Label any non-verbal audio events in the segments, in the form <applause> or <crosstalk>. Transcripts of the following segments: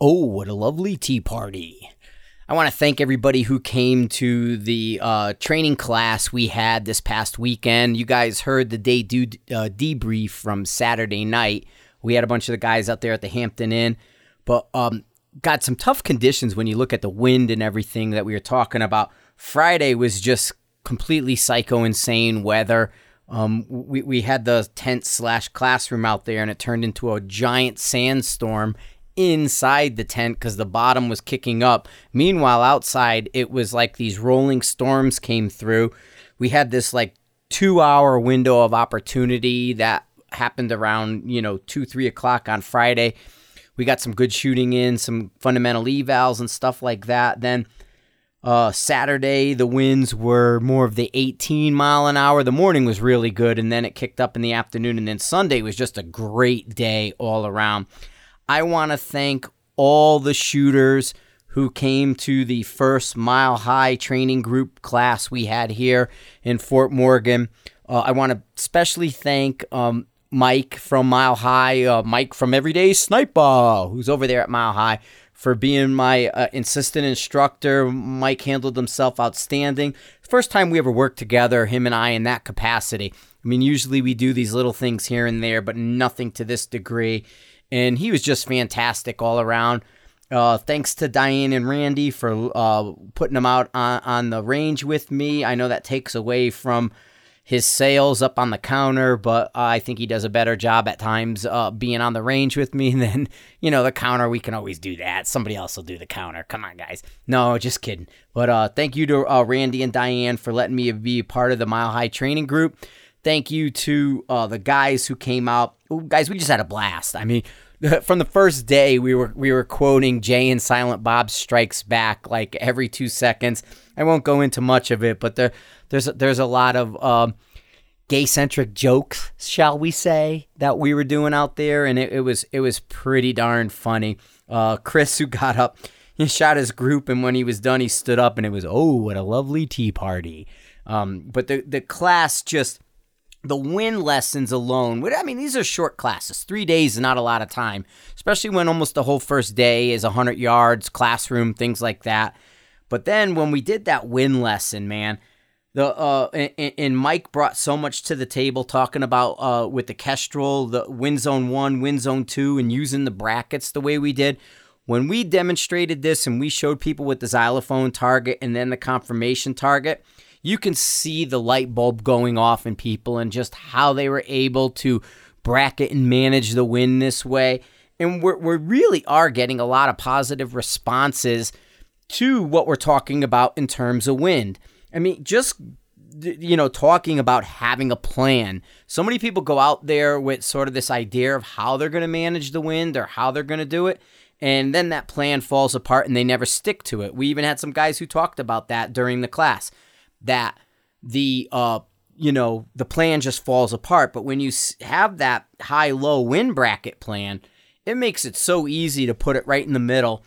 Oh, what a lovely tea party. I want to thank everybody who came to the uh, training class we had this past weekend. You guys heard the day do, uh, debrief from Saturday night. We had a bunch of the guys out there at the Hampton Inn, but um, got some tough conditions when you look at the wind and everything that we were talking about. Friday was just completely psycho insane weather. Um, we, we had the tent slash classroom out there and it turned into a giant sandstorm inside the tent because the bottom was kicking up. Meanwhile, outside, it was like these rolling storms came through. We had this like two hour window of opportunity that happened around, you know, two, three o'clock on Friday. We got some good shooting in, some fundamental evals and stuff like that. Then uh, Saturday, the winds were more of the 18 mile an hour. The morning was really good, and then it kicked up in the afternoon. And then Sunday was just a great day all around. I want to thank all the shooters who came to the first Mile High training group class we had here in Fort Morgan. Uh, I want to especially thank um, Mike from Mile High, uh, Mike from Everyday Sniper, who's over there at Mile High, for being my uh, insistent instructor. Mike handled himself outstanding. First time we ever worked together, him and I, in that capacity. I mean, usually we do these little things here and there, but nothing to this degree and he was just fantastic all around. Uh, thanks to Diane and Randy for uh, putting him out on, on the range with me. I know that takes away from his sales up on the counter, but I think he does a better job at times uh, being on the range with me. <laughs> Then, you know, the counter, we can always do that. Somebody else will do the counter. Come on, guys. No, just kidding. But uh, thank you to uh, Randy and Diane for letting me be part of the Mile High training group. Thank you to uh, the guys who came out. Ooh, guys, we just had a blast. I mean, <laughs> from the first day we were we were quoting Jay and Silent Bob Strikes Back like every two seconds. I won't go into much of it, but there there's there's a lot of um, gay centric jokes, shall we say, that we were doing out there, and it, it was it was pretty darn funny. Uh, Chris, who got up, he shot his group, and when he was done, he stood up, and it was oh, what a lovely tea party. Um, but the the class just the win lessons alone, I mean, these are short classes. Three days is not a lot of time, especially when almost the whole first day is 100 yards, classroom, things like that. But then when we did that win lesson, man, the uh, and, and Mike brought so much to the table talking about uh, with the Kestrel, the win zone one, win zone two, and using the brackets the way we did. When we demonstrated this and we showed people with the xylophone target and then the confirmation target, you can see the light bulb going off in people and just how they were able to bracket and manage the win this way. And we're, we really are getting a lot of positive responses to what we're talking about in terms of wind. I mean, just you know, talking about having a plan. So many people go out there with sort of this idea of how they're going to manage the wind or how they're going to do it. And then that plan falls apart and they never stick to it. We even had some guys who talked about that during the class that the uh you know the plan just falls apart. But when you have that high low win bracket plan it makes it so easy to put it right in the middle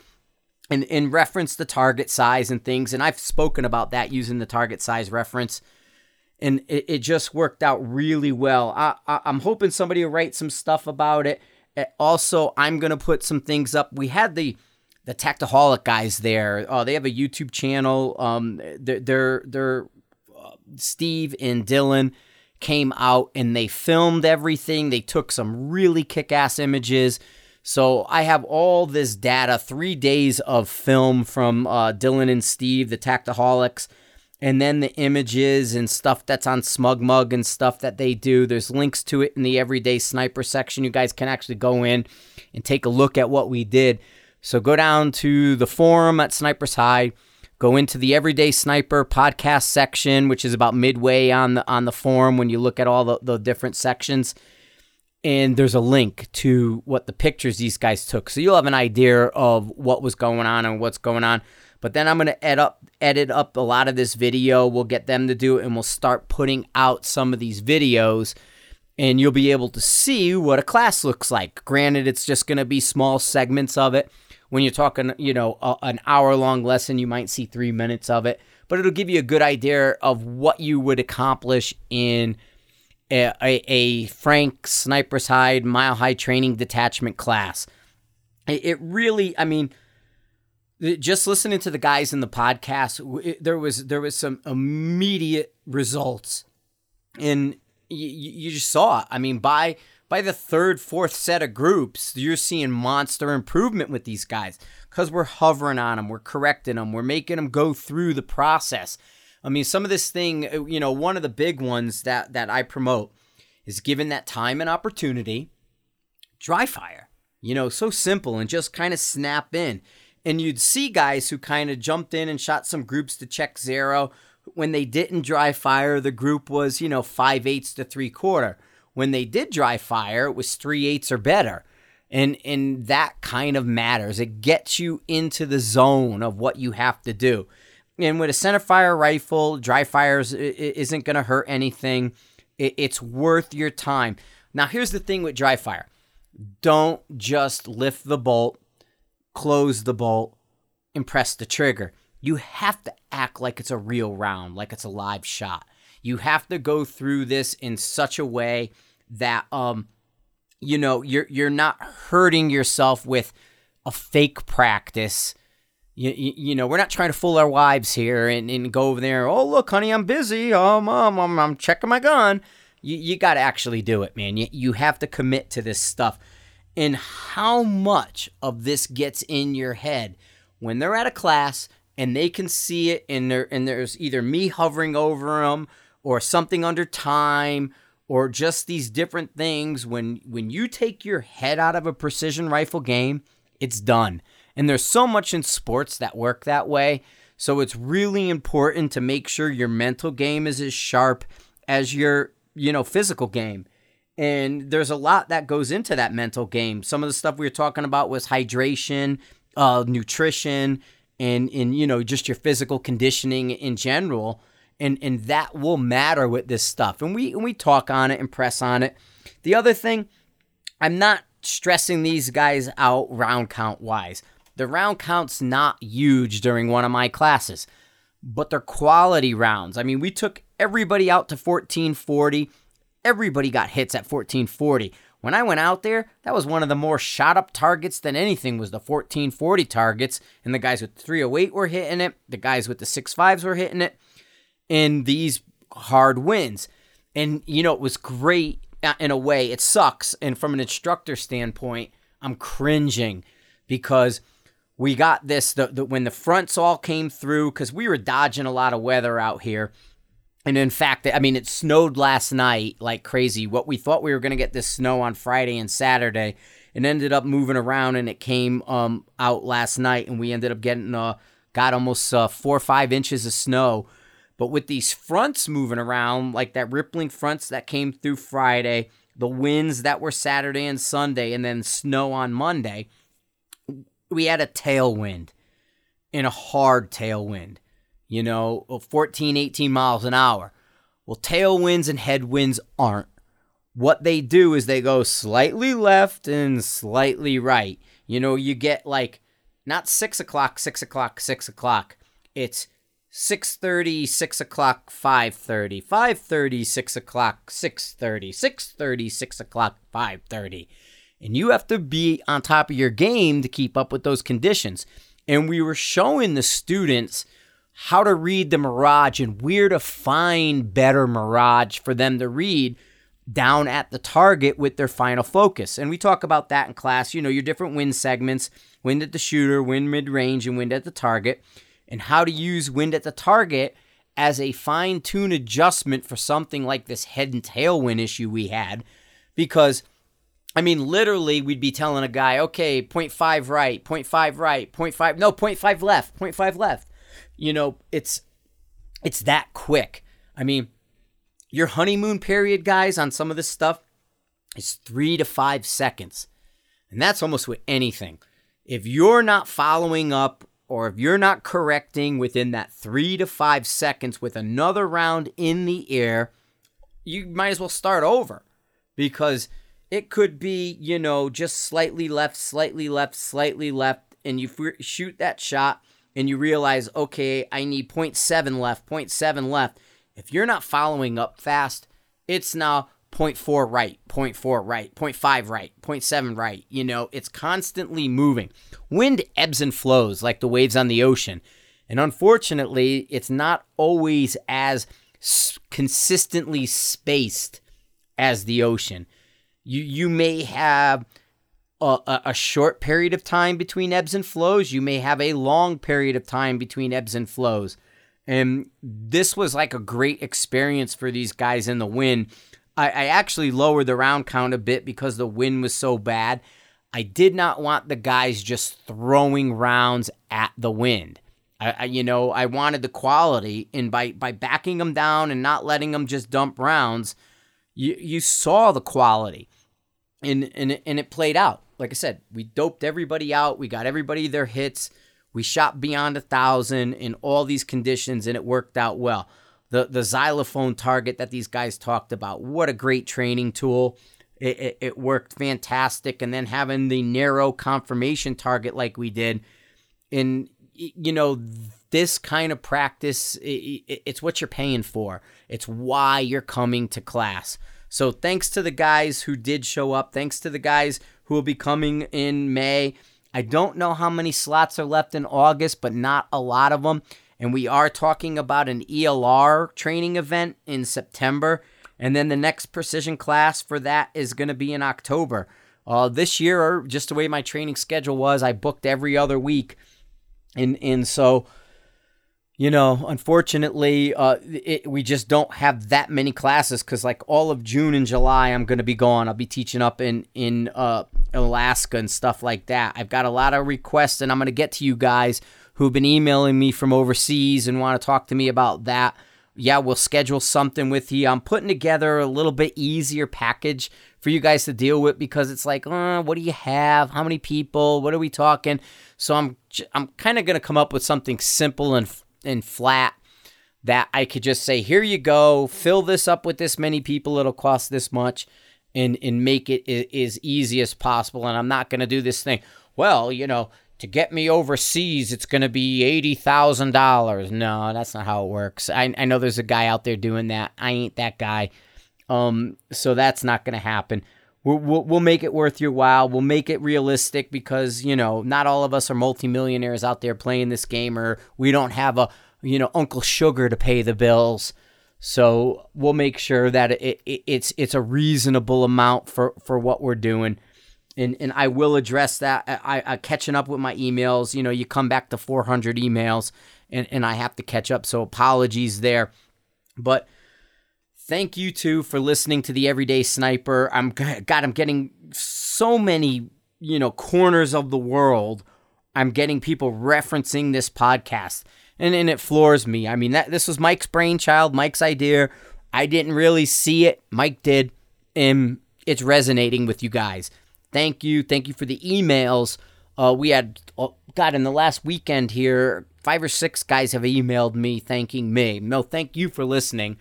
and, and reference the target size and things. And i've spoken about that using the target size reference. And it, it just worked out really well. I, I, i'm hoping somebody will write some stuff about it. Also i'm to put some things up. We had the the Tactaholic guys there. Oh, they have a YouTube channel. Um, they're they're, they're uh, Steve and Dylan came out and they filmed everything. They took some really kick-ass images. So I have all this data, three days of film from uh, Dylan and Steve, the Tactaholics, and then the images and stuff that's on Smug Mug and stuff that they do. There's links to it in the Everyday Sniper section. You guys can actually go in and take a look at what we did. So go down to the forum at Sniper's Hide, go into the Everyday Sniper podcast section, which is about midway on the on the forum when you look at all the, the different sections. And there's a link to what the pictures these guys took. So you'll have an idea of what was going on and what's going on. But then I'm gonna edit up edit up a lot of this video. We'll get them to do it and we'll start putting out some of these videos and you'll be able to see what a class looks like. Granted, it's just going to be small segments of it, when you're talking, you know, a, an hour long lesson, you might see three minutes of it, but it'll give you a good idea of what you would accomplish in a, a, a Frank Sniper's Hide Mile High Training Detachment class. It, it really, I mean, just listening to the guys in the podcast, it, there was there was some immediate results, and you, you just saw. It. I mean, by by the third, fourth set of groups, you're seeing monster improvement with these guys because we're hovering on them, we're correcting them, we're making them go through the process. I mean, some of this thing, uh, you know, one of the big ones that that I promote is given that time and opportunity, dry fire. You know, so simple and just kind of snap in. And you'd see guys who kind of jumped in and shot some groups to check zero. When they didn't dry fire, the group was, you know, five eighths to three quarter. When they did dry fire, it was three eighths or better. And and that kind of matters. It gets you into the zone of what you have to do. And with a center fire rifle, dry fires isn't going to hurt anything. It's worth your time. Now, here's the thing with dry fire don't just lift the bolt, close the bolt, and press the trigger. You have to act like it's a real round, like it's a live shot. You have to go through this in such a way that um you know you're you're not hurting yourself with a fake practice you, you, you, know, we're not trying to fool our wives here and, and go over there. Oh, look, honey, I'm busy. Oh, mom, I'm, I'm checking my gun. You, you got to actually do it, man. You, you have to commit to this stuff. And how much of this gets in your head when they're at a class and they can see it and, there, and there's either me hovering over them or something under time or just these different things. When, when you take your head out of a precision rifle game, it's done and there's so much in sports that work that way. So it's really important to make sure your mental game is as sharp as your, you know, physical game. And there's a lot that goes into that mental game. Some of the stuff we were talking about was hydration, uh, nutrition, and and you know just your physical conditioning in general. And and that will matter with this stuff. And we and we talk on it and press on it. The other thing, I'm not stressing these guys out round count wise. The round count's not huge during one of my classes, but they're quality rounds. I mean, we took everybody out to 1440. Everybody got hits at 1440. When I went out there, that was one of the more shot up targets than anything was the 1440 targets. And the guys with 308 were hitting it. The guys with the 65s were hitting it. In these hard wins. And, you know, it was great uh, in a way. It sucks. And from an instructor standpoint, I'm cringing because – we got this the, the when the fronts all came through because we were dodging a lot of weather out here. And in fact, I mean, it snowed last night like crazy. What we thought we were going to get this snow on Friday and Saturday, it ended up moving around and it came um, out last night, and we ended up getting uh, got almost uh, four or five inches of snow. But with these fronts moving around, like that rippling fronts that came through Friday, the winds that were Saturday and Sunday, and then snow on Monday, we had a tailwind in a hard tailwind, you know, 14, 18 miles an hour. Well, tailwinds and headwinds aren't. What they do is they go slightly left and slightly right. You know, you get like not six o'clock, six o'clock, six o'clock. It's 6.30 6 o'clock 5.30 5.30 6 o'clock 6.30 6.30 6 o'clock 5.30 and you have to be on top of your game to keep up with those conditions. And we were showing the students how to read the Mirage and where to find better Mirage for them to read down at the target with their final focus. And we talk about that in class, you know, your different wind segments, wind at the shooter, wind mid range, and wind at the target, and how to use wind at the target as a fine tune adjustment for something like this head and tailwind issue we had. Because I mean, literally, we'd be telling a guy, okay, 0.5 right, 0.5 right, 0.5, no, 0.5 left, 0.5 left. You know, it's it's that quick. I mean, your honeymoon period, guys, on some of this stuff is three to five seconds. And that's almost with anything. If you're not following up or if you're not correcting within that three to five seconds with another round in the air, you might as well start over because – it could be, you know, just slightly left, slightly left, slightly left, and you f- shoot that shot and you realize, okay, I need 0.7 left, 0.7 left. If you're not following up fast, it's now 0.4 right, 0.4 right, 0.5 right, 0.7 right. You know, it's constantly moving. Wind ebbs and flows like the waves on the ocean. And unfortunately, it's not always as consistently spaced as the ocean. You you may have a, a, short period of time between ebbs and flows. You may have a long period of time between ebbs and flows. And this was like a great experience for these guys in the wind. I, I actually lowered the round count a bit because the wind was so bad. I did not want the guys just throwing rounds at the wind. I, I, you know, I wanted the quality, and by by backing them down and not letting them just dump rounds, you you saw the quality, and and and it played out. Like I said, we doped everybody out. We got everybody their hits. We shot beyond a thousand in all these conditions, and it worked out well. The the xylophone target that these guys talked about, what a great training tool. It, it, it worked fantastic, and then having the narrow confirmation target like we did, in you know this kind of practice it, it's what you're paying for. It's why you're coming to class. So thanks to the guys who did show up. Thanks to the guys who will be coming in may. I don't know how many slots are left in august but not a lot of them and we are talking about an elr training event in september. And then the next precision class for that is going to be in october. Uh, this year just the way my training schedule was i booked every other week. And and so you know unfortunately uh, it, we just don't have that many classes because like all of june and july i'm going to be gone i'll be teaching up in in uh, alaska and stuff like that i've got a lot of requests and i'm going to get to you guys who've been emailing me from overseas and want to talk to me about that yeah we'll schedule something with you i'm putting together a little bit easier package for you guys to deal with because it's like, uh, what do you have? How many people? What are we talking? So I'm I'm kind of going to come up with something simple and and flat that I could just say, here you go, fill this up with this many people, it'll cost this much, and and make it as easy as possible. And I'm not going to do this thing. Well, you know, to get me overseas, it's going to be eighty thousand dollars. No, that's not how it works. I I know there's a guy out there doing that. I ain't that guy. Um, so that's not going to happen. We'll, we'll, make it worth your while. We'll make it realistic because, you know, not all of us are multimillionaires out there playing this game or we don't have a, you know, Uncle Sugar to pay the bills. So we'll make sure that it, it, it's it's a reasonable amount for, for what we're doing. And, and I will address that. I, I catching up with my emails. You know, you come back to 400 emails, and, and I have to catch up. So apologies there. But thank you too for listening to the Everyday Sniper. I'm God, I'm getting so many, you know, corners of the world. I'm getting people referencing this podcast. And and it floors me. I mean, that this was Mike's brainchild, Mike's idea. I didn't really see it. Mike did. And it's resonating with you guys. Thank you. Thank you for the emails. Uh, we had, uh, God, in the last weekend here, five or six guys have emailed me thanking me. No, thank you for listening.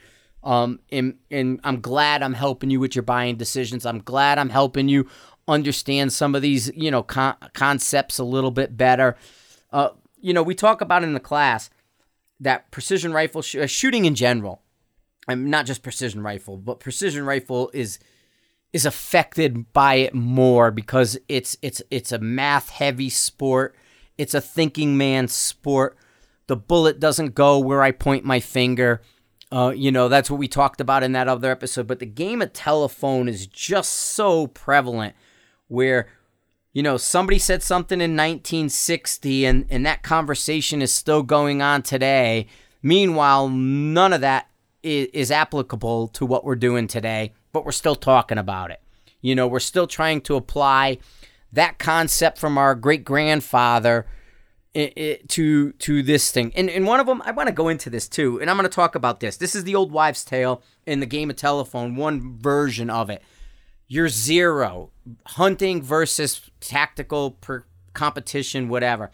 Um, and, and I'm glad I'm helping you with your buying decisions. I'm glad I'm helping you understand some of these, you know, con- concepts a little bit better. Uh, you know, we talk about in the class that precision rifle sh- uh, shooting in general, I'm not just precision rifle, but precision rifle is is affected by it more because it's it's it's a math heavy sport. It's a thinking man's sport. The bullet doesn't go where I point my finger. Uh, you know, that's what we talked about in that other episode. But the game of telephone is just so prevalent where, you know, somebody said something in 1960 and, and that conversation is still going on today. Meanwhile, none of that is, is applicable to what we're doing today, but we're still talking about it. You know, we're still trying to apply that concept from our great grandfather to to this thing. And and one of them, I want to go into this too, and I'm going to talk about this. This is the old wives' tale in the game of telephone, one version of it. You're zero hunting versus tactical per competition, whatever.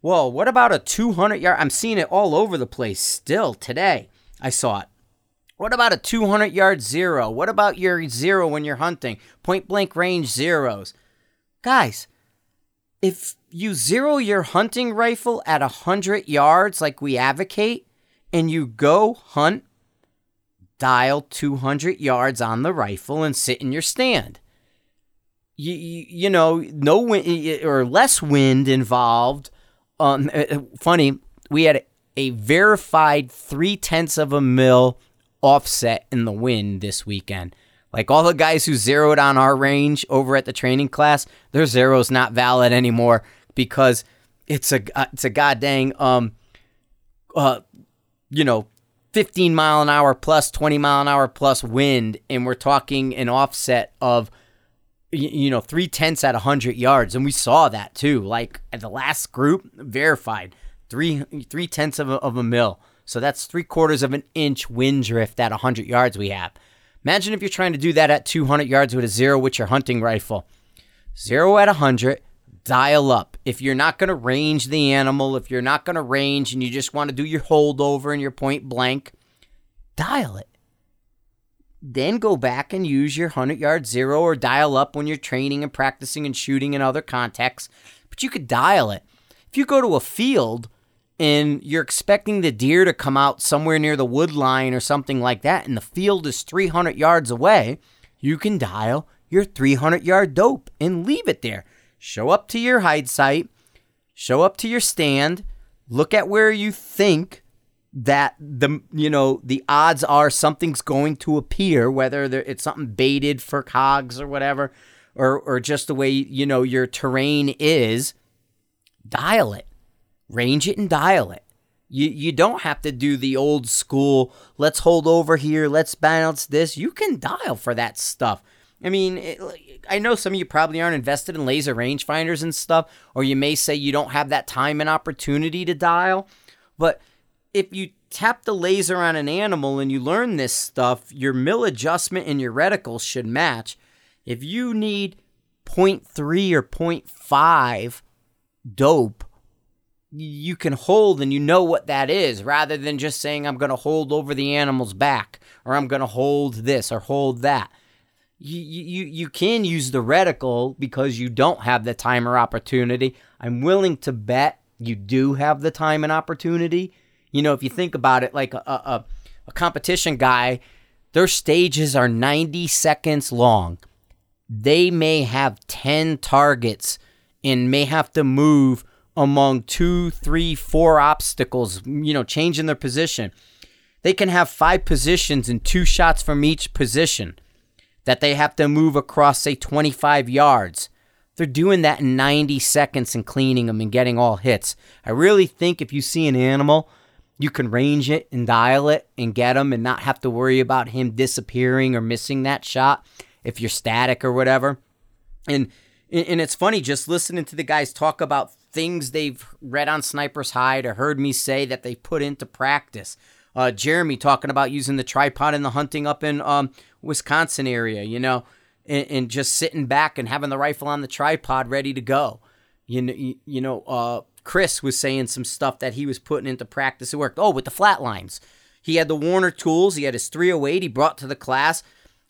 Whoa, what about a 200 yard? I'm seeing it all over the place still today. I saw it. What about a 200 yard zero? What about your zero when you're hunting? Point blank range zeros. Guys, if you zero your hunting rifle at 100 yards like we advocate and you go hunt, dial 200 yards on the rifle and sit in your stand. You, you, you know, no wind or less wind involved. Um, uh, uh, funny, we had a verified three tenths of a mil offset in the wind this weekend. Like all the guys who zeroed on our range over at the training class, their zero's not valid anymore because it's a uh, it's a goddamn um uh you know 15 mile an hour plus 20 mile an hour plus wind and we're talking an offset of you know three tenths at 100 yards. And we saw that too. Like the last group verified three three tenths of a, of a mil. So that's three quarters of an inch wind drift at 100 yards we have imagine if you're trying to do that at 200 yards with a zero with your hunting rifle zero at 100 dial up. If you're not going to range the animal, if you're not going to range and you just want to do your holdover and your point blank, dial it. Then go back and use your 100 yard zero or dial up when you're training and practicing and shooting in other contexts. But you could dial it. If you go to a field and you're expecting the deer to come out somewhere near the wood line or something like that, and the field is 300 yards away, you can dial your 300 yard dope and leave it there. Show up to your hide site, show up to your stand, look at where you think that the you know the odds are something's going to appear whether it's something baited for cogs or whatever or or just the way you know your terrain is dial it range it and dial it you you don't have to do the old school let's hold over here let's balance this you can dial for that stuff I mean, it, I know some of you probably aren't invested in laser rangefinders and stuff, or you may say you don't have that time and opportunity to dial. But if you tap the laser on an animal and you learn this stuff, your mill adjustment and your reticle should match. If you need 0.3 or 0.5 dope, you can hold and you know what that is rather than just saying, I'm going to hold over the animal's back or I'm going to hold this or hold that you, you you can use the reticle because you don't have the timer opportunity. I'm willing to bet you do have the time and opportunity. You know, if you think about it, like a, a, a competition guy, their stages are 90 seconds long. They may have 10 targets and may have to move among two, three, four obstacles, you know, changing their position. They can have five positions and two shots from each position that they have to move across, say, 25 yards. They're doing that in 90 seconds and cleaning them and getting all hits. I really think if you see an animal, you can range it and dial it and get them and not have to worry about him disappearing or missing that shot if you're static or whatever. And and it's funny just listening to the guys talk about things they've read on Sniper's Hide or heard me say that they put into practice. Uh, Jeremy talking about using the tripod in the hunting up in um, Wisconsin area, you know, and, and, just sitting back and having the rifle on the tripod ready to go. You know, you, you know, uh, Chris was saying some stuff that he was putting into practice. It worked. Oh, with the flat lines, He had the Warner tools. He had his 308 he brought to the class.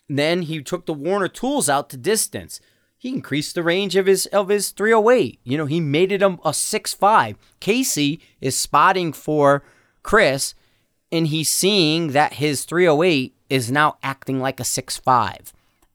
Then he took the Warner tools out to distance. He increased the range of his of his 308. You know, he made it a, a 6.5. Casey is spotting for Chris, and he's seeing that his 308 is now acting like a six five.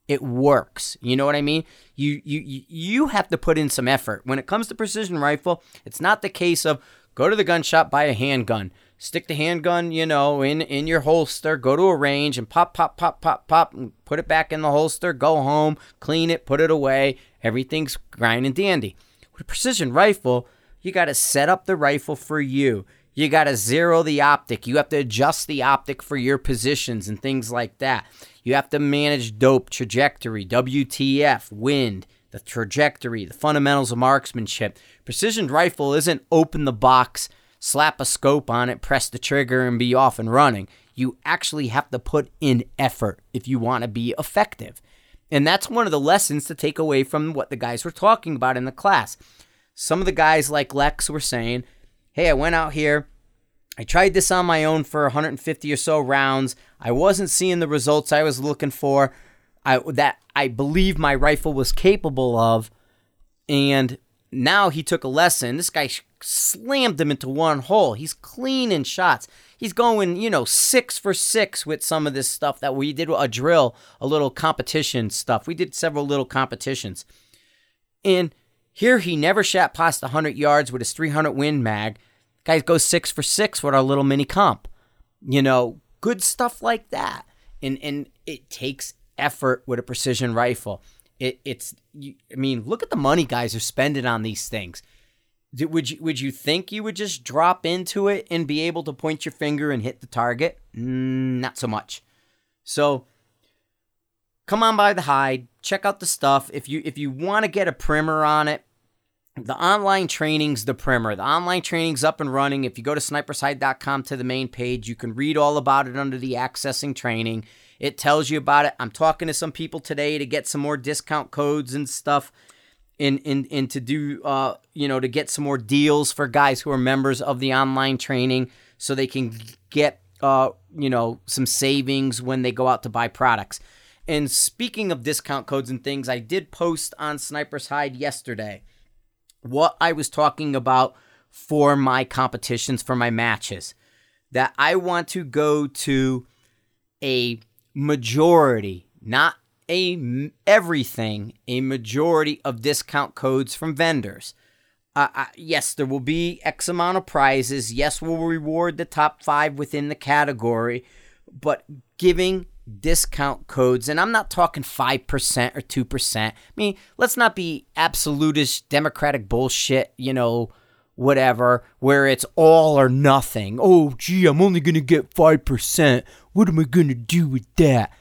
It works. You know what I mean? You you you have to put in some effort. When it comes to precision rifle, it's not the case of go to the gun shop, buy a handgun, stick the handgun, you know, in in your holster, go to a range and pop pop pop pop pop and put it back in the holster, go home, clean it, put it away. Everything's grind and dandy. With a precision rifle, you got to set up the rifle for you. You got to zero the optic. You have to adjust the optic for your positions and things like that. You have to manage dope, trajectory, WTF, wind, the trajectory, the fundamentals of marksmanship. Precision rifle isn't open the box, slap a scope on it, press the trigger, and be off and running. You actually have to put in effort if you want to be effective. And that's one of the lessons to take away from what the guys were talking about in the class. Some of the guys, like Lex, were saying, hey, I went out here. I tried this on my own for 150 or so rounds. I wasn't seeing the results I was looking for. I, that I believe my rifle was capable of. And now he took a lesson. This guy slammed him into one hole. He's cleaning shots. He's going, you know, six for six with some of this stuff that we did a drill, a little competition stuff. We did several little competitions. And here he never shot past 100 yards with his 300 Win Mag. Guys go six for six with our little mini comp. You know, good stuff like that. And and it takes effort with a precision rifle. It, it's I mean, look at the money guys are spending on these things. Would you would you think you would just drop into it and be able to point your finger and hit the target? Mm, not so much. So come on by the hide, check out the stuff. If you if you want to get a primer on it, the online training's the primer. The online training's up and running. If you go to snipershide.com to the main page, you can read all about it under the accessing training. It tells you about it. I'm talking to some people today to get some more discount codes and stuff in in in to do uh you know to get some more deals for guys who are members of the online training so they can get uh you know some savings when they go out to buy products. And speaking of discount codes and things, I did post on Sniper's Hide yesterday what I was talking about for my competitions, for my matches. That I want to go to a majority, not a everything, a majority of discount codes from vendors. Uh, yes, there will be X amount of prizes. Yes, we'll reward the top five within the category, but giving discount codes, and I'm not talking 5% or 2%. I mean, let's not be absolutist democratic bullshit, you know, whatever, where it's all or nothing. Oh, gee, I'm only going to get 5%. What am I going to do with that?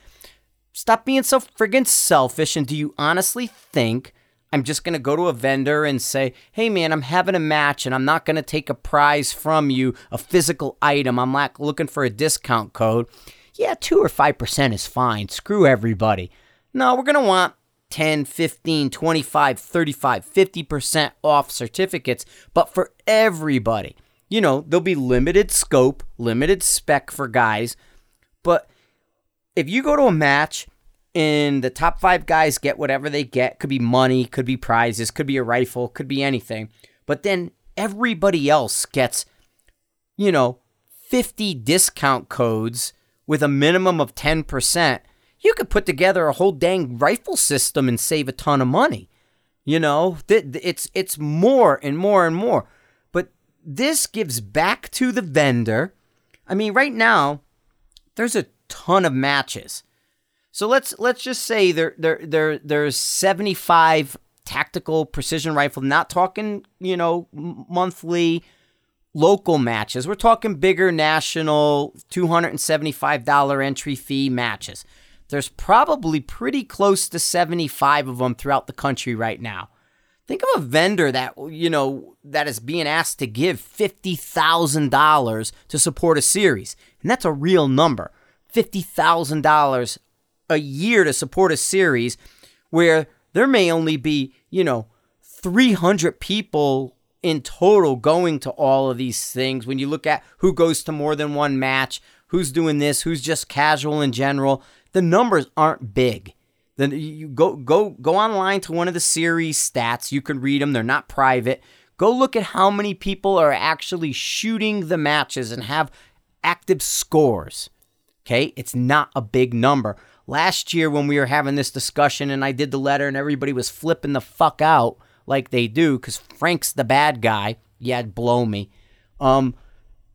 Stop being so friggin' selfish. And do you honestly think I'm just going to go to a vendor and say, hey, man, I'm having a match and I'm not going to take a prize from you, a physical item. I'm like looking for a discount code yeah, 2 or 5% is fine. Screw everybody. No, we're going to want 10, 15, 25, 35, 50% off certificates, but for everybody. You know, there'll be limited scope, limited spec for guys, but if you go to a match and the top five guys get whatever they get, could be money, could be prizes, could be a rifle, could be anything, but then everybody else gets, you know, 50 discount codes with a minimum of 10%, you could put together a whole dang rifle system and save a ton of money. You know, it's it's more and more and more. But this gives back to the vendor. I mean, right now there's a ton of matches. So let's let's just say there there there there's 75 tactical precision rifle, not talking, you know, monthly local matches. We're talking bigger national $275 entry fee matches. There's probably pretty close to 75 of them throughout the country right now. Think of a vendor that, you know, that is being asked to give $50,000 to support a series. And that's a real number. $50,000 a year to support a series where there may only be, you know, 300 people in total going to all of these things. When you look at who goes to more than one match, who's doing this, who's just casual in general, the numbers aren't big. Then you go go go online to one of the series stats. You can read them. They're not private. Go look at how many people are actually shooting the matches and have active scores. Okay? It's not a big number. Last year when we were having this discussion and I did the letter and everybody was flipping the fuck out, like they do because Frank's the bad guy. Yeah, blow me. Um,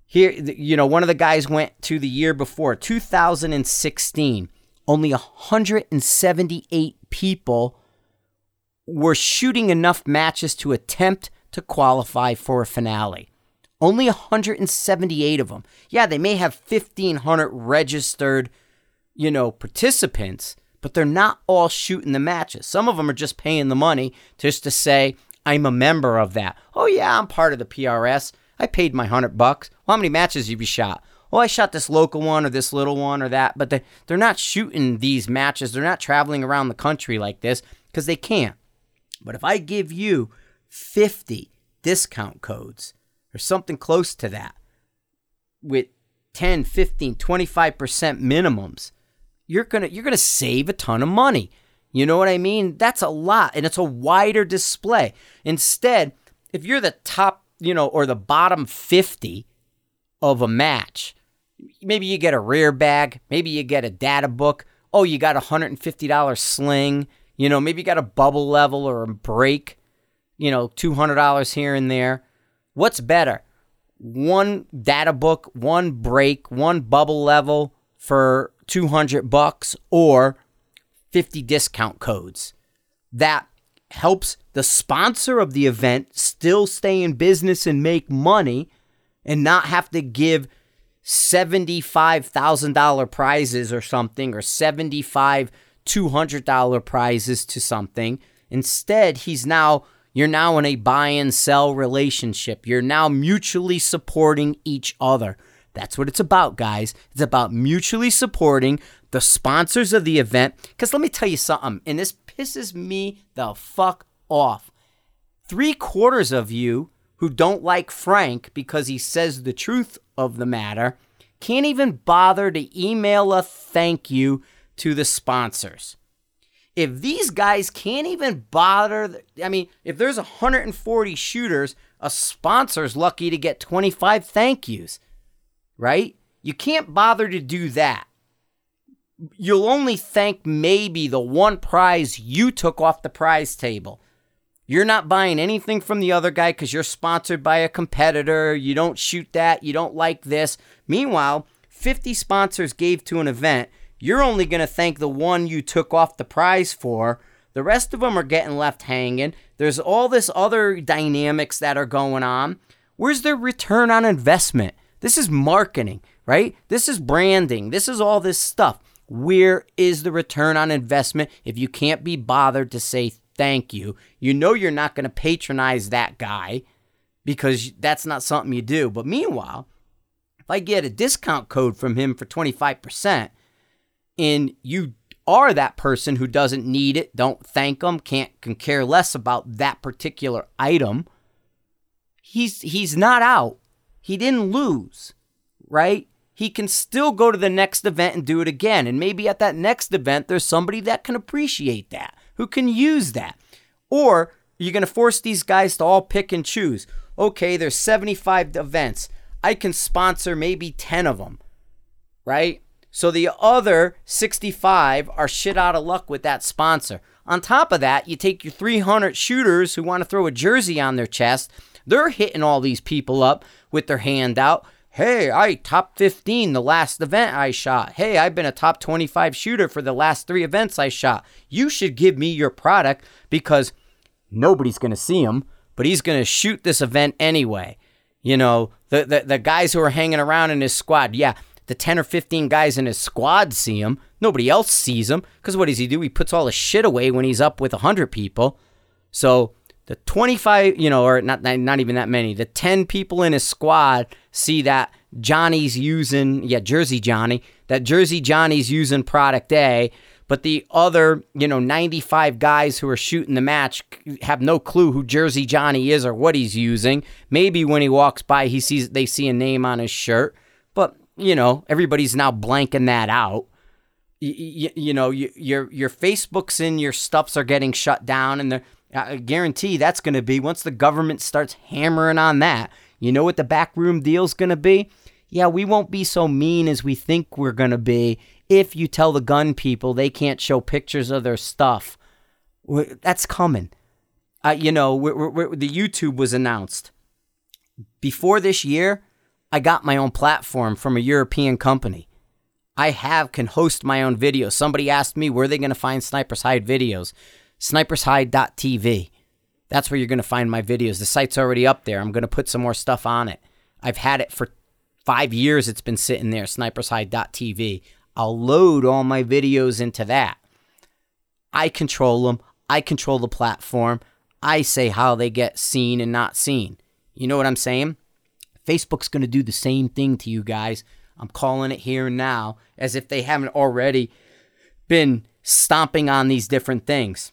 here, you know, one of the guys went to the year before, 2016. Only 178 people were shooting enough matches to attempt to qualify for a finale. Only 178 of them. Yeah, they may have 1,500 registered, you know, participants, but they're not all shooting the matches. Some of them are just paying the money just to say, I'm a member of that. Oh, yeah, I'm part of the PRS. I paid my hundred bucks. Well, how many matches have you shot? Oh, I shot this local one or this little one or that, but they, they're not shooting these matches. They're not traveling around the country like this because they can't. But if I give you 50 discount codes or something close to that with 10, 15, 25% minimums, you're gonna you're gonna save a ton of money. You know what I mean? That's a lot, and it's a wider display. Instead, if you're the top you know, or the bottom 50 of a match. Maybe you get a rear bag, maybe you get a data book. Oh, you got a $150 sling. You know, maybe you got a bubble level or a break, you know, $200 here and there. What's better? One data book, one break, one bubble level for 200 bucks or 50 discount codes. That helps the sponsor of the event still stay in business and make money and not have to give $75,000 prizes or something or 75 $200 prizes to something. Instead, he's now you're now in a buy and sell relationship. You're now mutually supporting each other. That's what it's about, guys. It's about mutually supporting the sponsors of the event. Because let me tell you something, and this pisses me the fuck off. Three quarters of you who don't like Frank because he says the truth of the matter can't even bother to email a thank you to the sponsors. If these guys can't even bother, I mean, if there's 140 shooters, a sponsor's lucky to get 25 thank yous, right? You can't bother to do that. You'll only thank maybe the one prize you took off the prize table. You're not buying anything from the other guy because you're sponsored by a competitor. You don't shoot that. You don't like this. Meanwhile, 50 sponsors gave to an event. You're only going to thank the one you took off the prize for. The rest of them are getting left hanging. There's all this other dynamics that are going on. Where's the return on investment? This is marketing, right? This is branding. This is all this stuff. Where is the return on investment if you can't be bothered to say thank you? You know you're not going to patronize that guy because that's not something you do. But meanwhile, if I get a discount code from him for 25%, and you are that person who doesn't need it, don't thank them, can't can care less about that particular item, he's he's not out. He didn't lose, right? He can still go to the next event and do it again. And maybe at that next event there's somebody that can appreciate that, who can use that. Or you're going to force these guys to all pick and choose. Okay, there's 75 events. I can sponsor maybe 10 of them, right? So the other 65 are shit out of luck with that sponsor. On top of that, you take your 300 shooters who want to throw a jersey on their chest. They're hitting all these people up with their hand out. Hey, I top 15 the last event I shot. Hey, I've been a top 25 shooter for the last three events I shot. You should give me your product because nobody's going to see him, but he's going to shoot this event anyway. You know, the, the, the guys who are hanging around in his squad, yeah, the 10 or 15 guys in his squad see him. Nobody else sees him because what does he do? He puts all his shit away when he's up with 100 people. So the 25, you know, or not, not even that many, the 10 people in his squad see that Johnny's using, yeah, Jersey Johnny, that Jersey Johnny's using product A, but the other, you know, 95 guys who are shooting the match have no clue who Jersey Johnny is or what he's using. Maybe when he walks by, he sees they see a name on his shirt, you know, everybody's now blanking that out. You, you, know, you, your your Facebooks and your stuffs are getting shut down, and I guarantee that's going to be once the government starts hammering on that. You know what the backroom deal's going to be? Yeah, we won't be so mean as we think we're going to be if you tell the gun people they can't show pictures of their stuff. That's coming. Uh, you know, we're, we're, the YouTube was announced before this year. I got my own platform from a European company. I have can host my own videos. Somebody asked me where they going to find Snipers Hide videos. Snipershide.tv. That's where you're going to find my videos. The site's already up there. I'm going to put some more stuff on it. I've had it for five years. It's been sitting there. Snipershide.tv. I'll load all my videos into that. I control them. I control the platform. I say how they get seen and not seen. You know what I'm saying? Facebook's going to do the same thing to you guys. I'm calling it here and now as if they haven't already been stomping on these different things.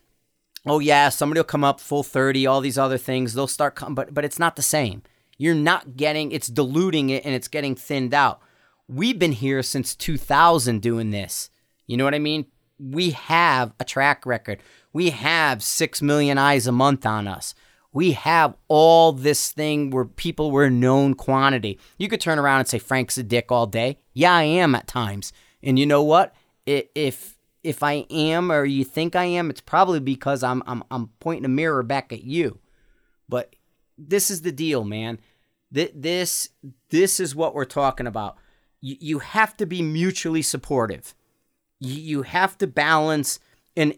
Oh yeah, somebody will come up Full30, all these other things, they'll start coming, but but it's not the same. You're not getting it's diluting it and it's getting thinned out. We've been here since 2000 doing this. You know what I mean? We have a track record. We have 6 million eyes a month on us We have all this thing where people were known quantity. You could turn around and say Frank's a dick all day. Yeah, I am at times. And you know what? If if I am or you think I am, it's probably because I'm I'm I'm pointing a mirror back at you. But this is the deal, man. This this is what we're talking about. You, have to be mutually supportive. You have to balance. And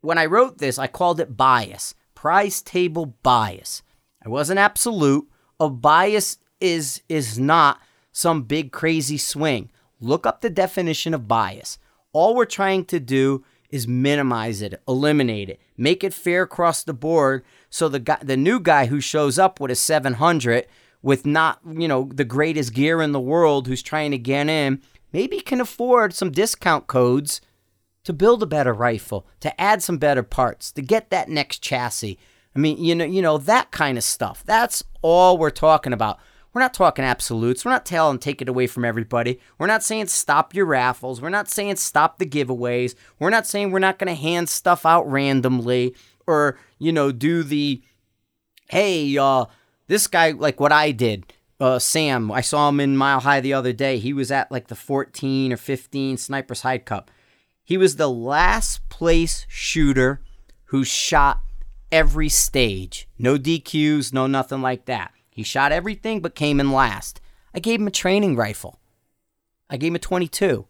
when I wrote this, I called it bias, price table bias. I wasn't absolute. A bias is is not some big crazy swing. Look up the definition of bias. All we're trying to do is minimize it, eliminate it, make it fair across the board so the guy the new guy who shows up with a 700 with not, you know, the greatest gear in the world who's trying to get in, maybe can afford some discount codes to build a better rifle, to add some better parts, to get that next chassis. I mean, you know, you know that kind of stuff. That's all we're talking about. We're not talking absolutes. We're not telling take it away from everybody. We're not saying stop your raffles. We're not saying stop the giveaways. We're not saying we're not going to hand stuff out randomly or, you know, do the hey, uh this guy like what I did. Uh, Sam, I saw him in Mile High the other day. He was at like the 14 or 15 Sniper's Hide Cup. He was the last place shooter who shot every stage. No DQs, no nothing like that. He shot everything but came in last. I gave him a training rifle. I gave him a 22.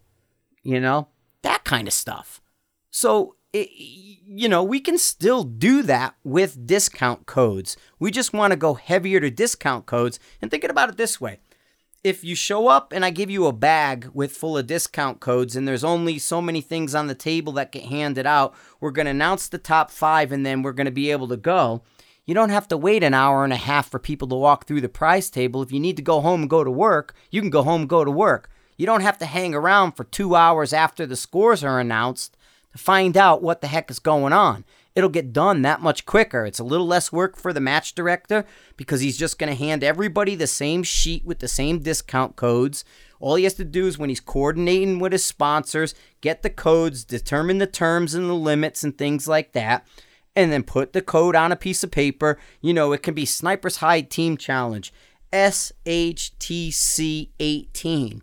You know, that kind of stuff. So, it, you know, we can still do that with discount codes. We just want to go heavier to discount codes. And thinking about it this way if you show up and I give you a bag with full of discount codes and there's only so many things on the table that get handed out, we're going to announce the top five and then we're going to be able to go. You don't have to wait an hour and a half for people to walk through the prize table. If you need to go home and go to work, you can go home and go to work. You don't have to hang around for two hours after the scores are announced to find out what the heck is going on. It'll get done that much quicker. It's a little less work for the match director because he's just going to hand everybody the same sheet with the same discount codes. All he has to do is when he's coordinating with his sponsors, get the codes, determine the terms and the limits and things like that and then put the code on a piece of paper. You know, it can be Sniper's Hide Team Challenge, SHTC18.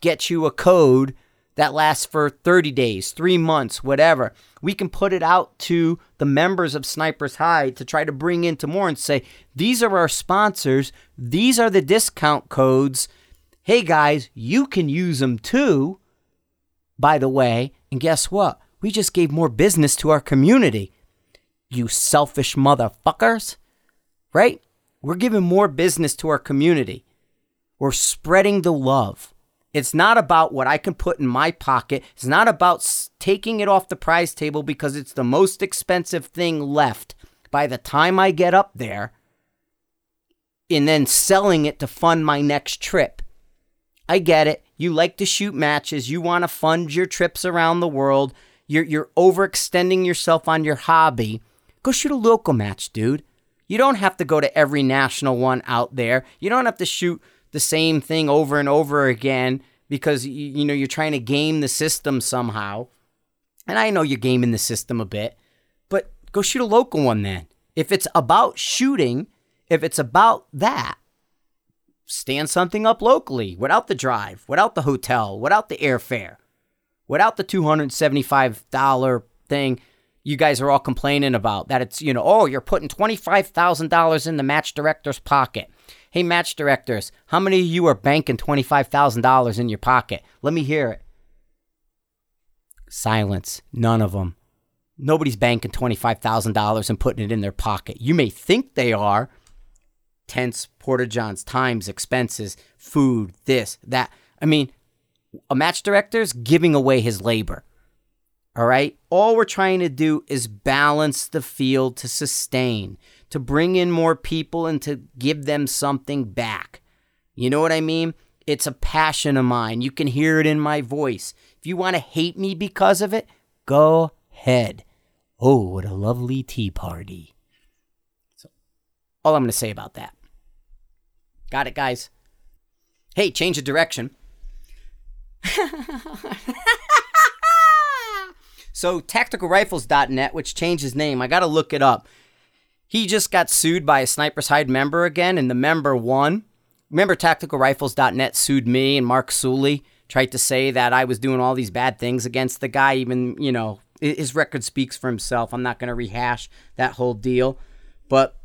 Get you a code that lasts for 30 days, three months, whatever. We can put it out to the members of Sniper's Hide to try to bring into more and say, these are our sponsors, these are the discount codes. Hey guys, you can use them too, by the way. And guess what? We just gave more business to our community you selfish motherfuckers. Right? We're giving more business to our community. We're spreading the love. It's not about what I can put in my pocket. It's not about taking it off the prize table because it's the most expensive thing left by the time I get up there and then selling it to fund my next trip. I get it. You like to shoot matches. You want to fund your trips around the world. You're, you're overextending yourself on your hobby Go shoot a local match, dude. You don't have to go to every national one out there. You don't have to shoot the same thing over and over again because you, you know you're trying to game the system somehow. And I know you're gaming the system a bit, but go shoot a local one then. If it's about shooting, if it's about that, stand something up locally without the drive, without the hotel, without the airfare, without the $275 thing you guys are all complaining about that it's, you know, oh, you're putting $25,000 in the match director's pocket. Hey, match directors, how many of you are banking $25,000 in your pocket? Let me hear it. Silence. None of them. Nobody's banking $25,000 and putting it in their pocket. You may think they are. Tents, porta johns, times, expenses, food, this, that. I mean, a match director's giving away his labor. All right. All we're trying to do is balance the field to sustain, to bring in more people and to give them something back. You know what I mean? It's a passion of mine. You can hear it in my voice. If you want to hate me because of it, go ahead. Oh, what a lovely tea party. So, all I'm going to say about that. Got it, guys? Hey, change of direction. <laughs> So tacticalrifles.net, which changed his name, I got to look it up. He just got sued by a Sniper's Hide member again, and the member won. Remember, tacticalrifles.net sued me and Mark Suley, tried to say that I was doing all these bad things against the guy, even, you know, his record speaks for himself. I'm not going to rehash that whole deal. But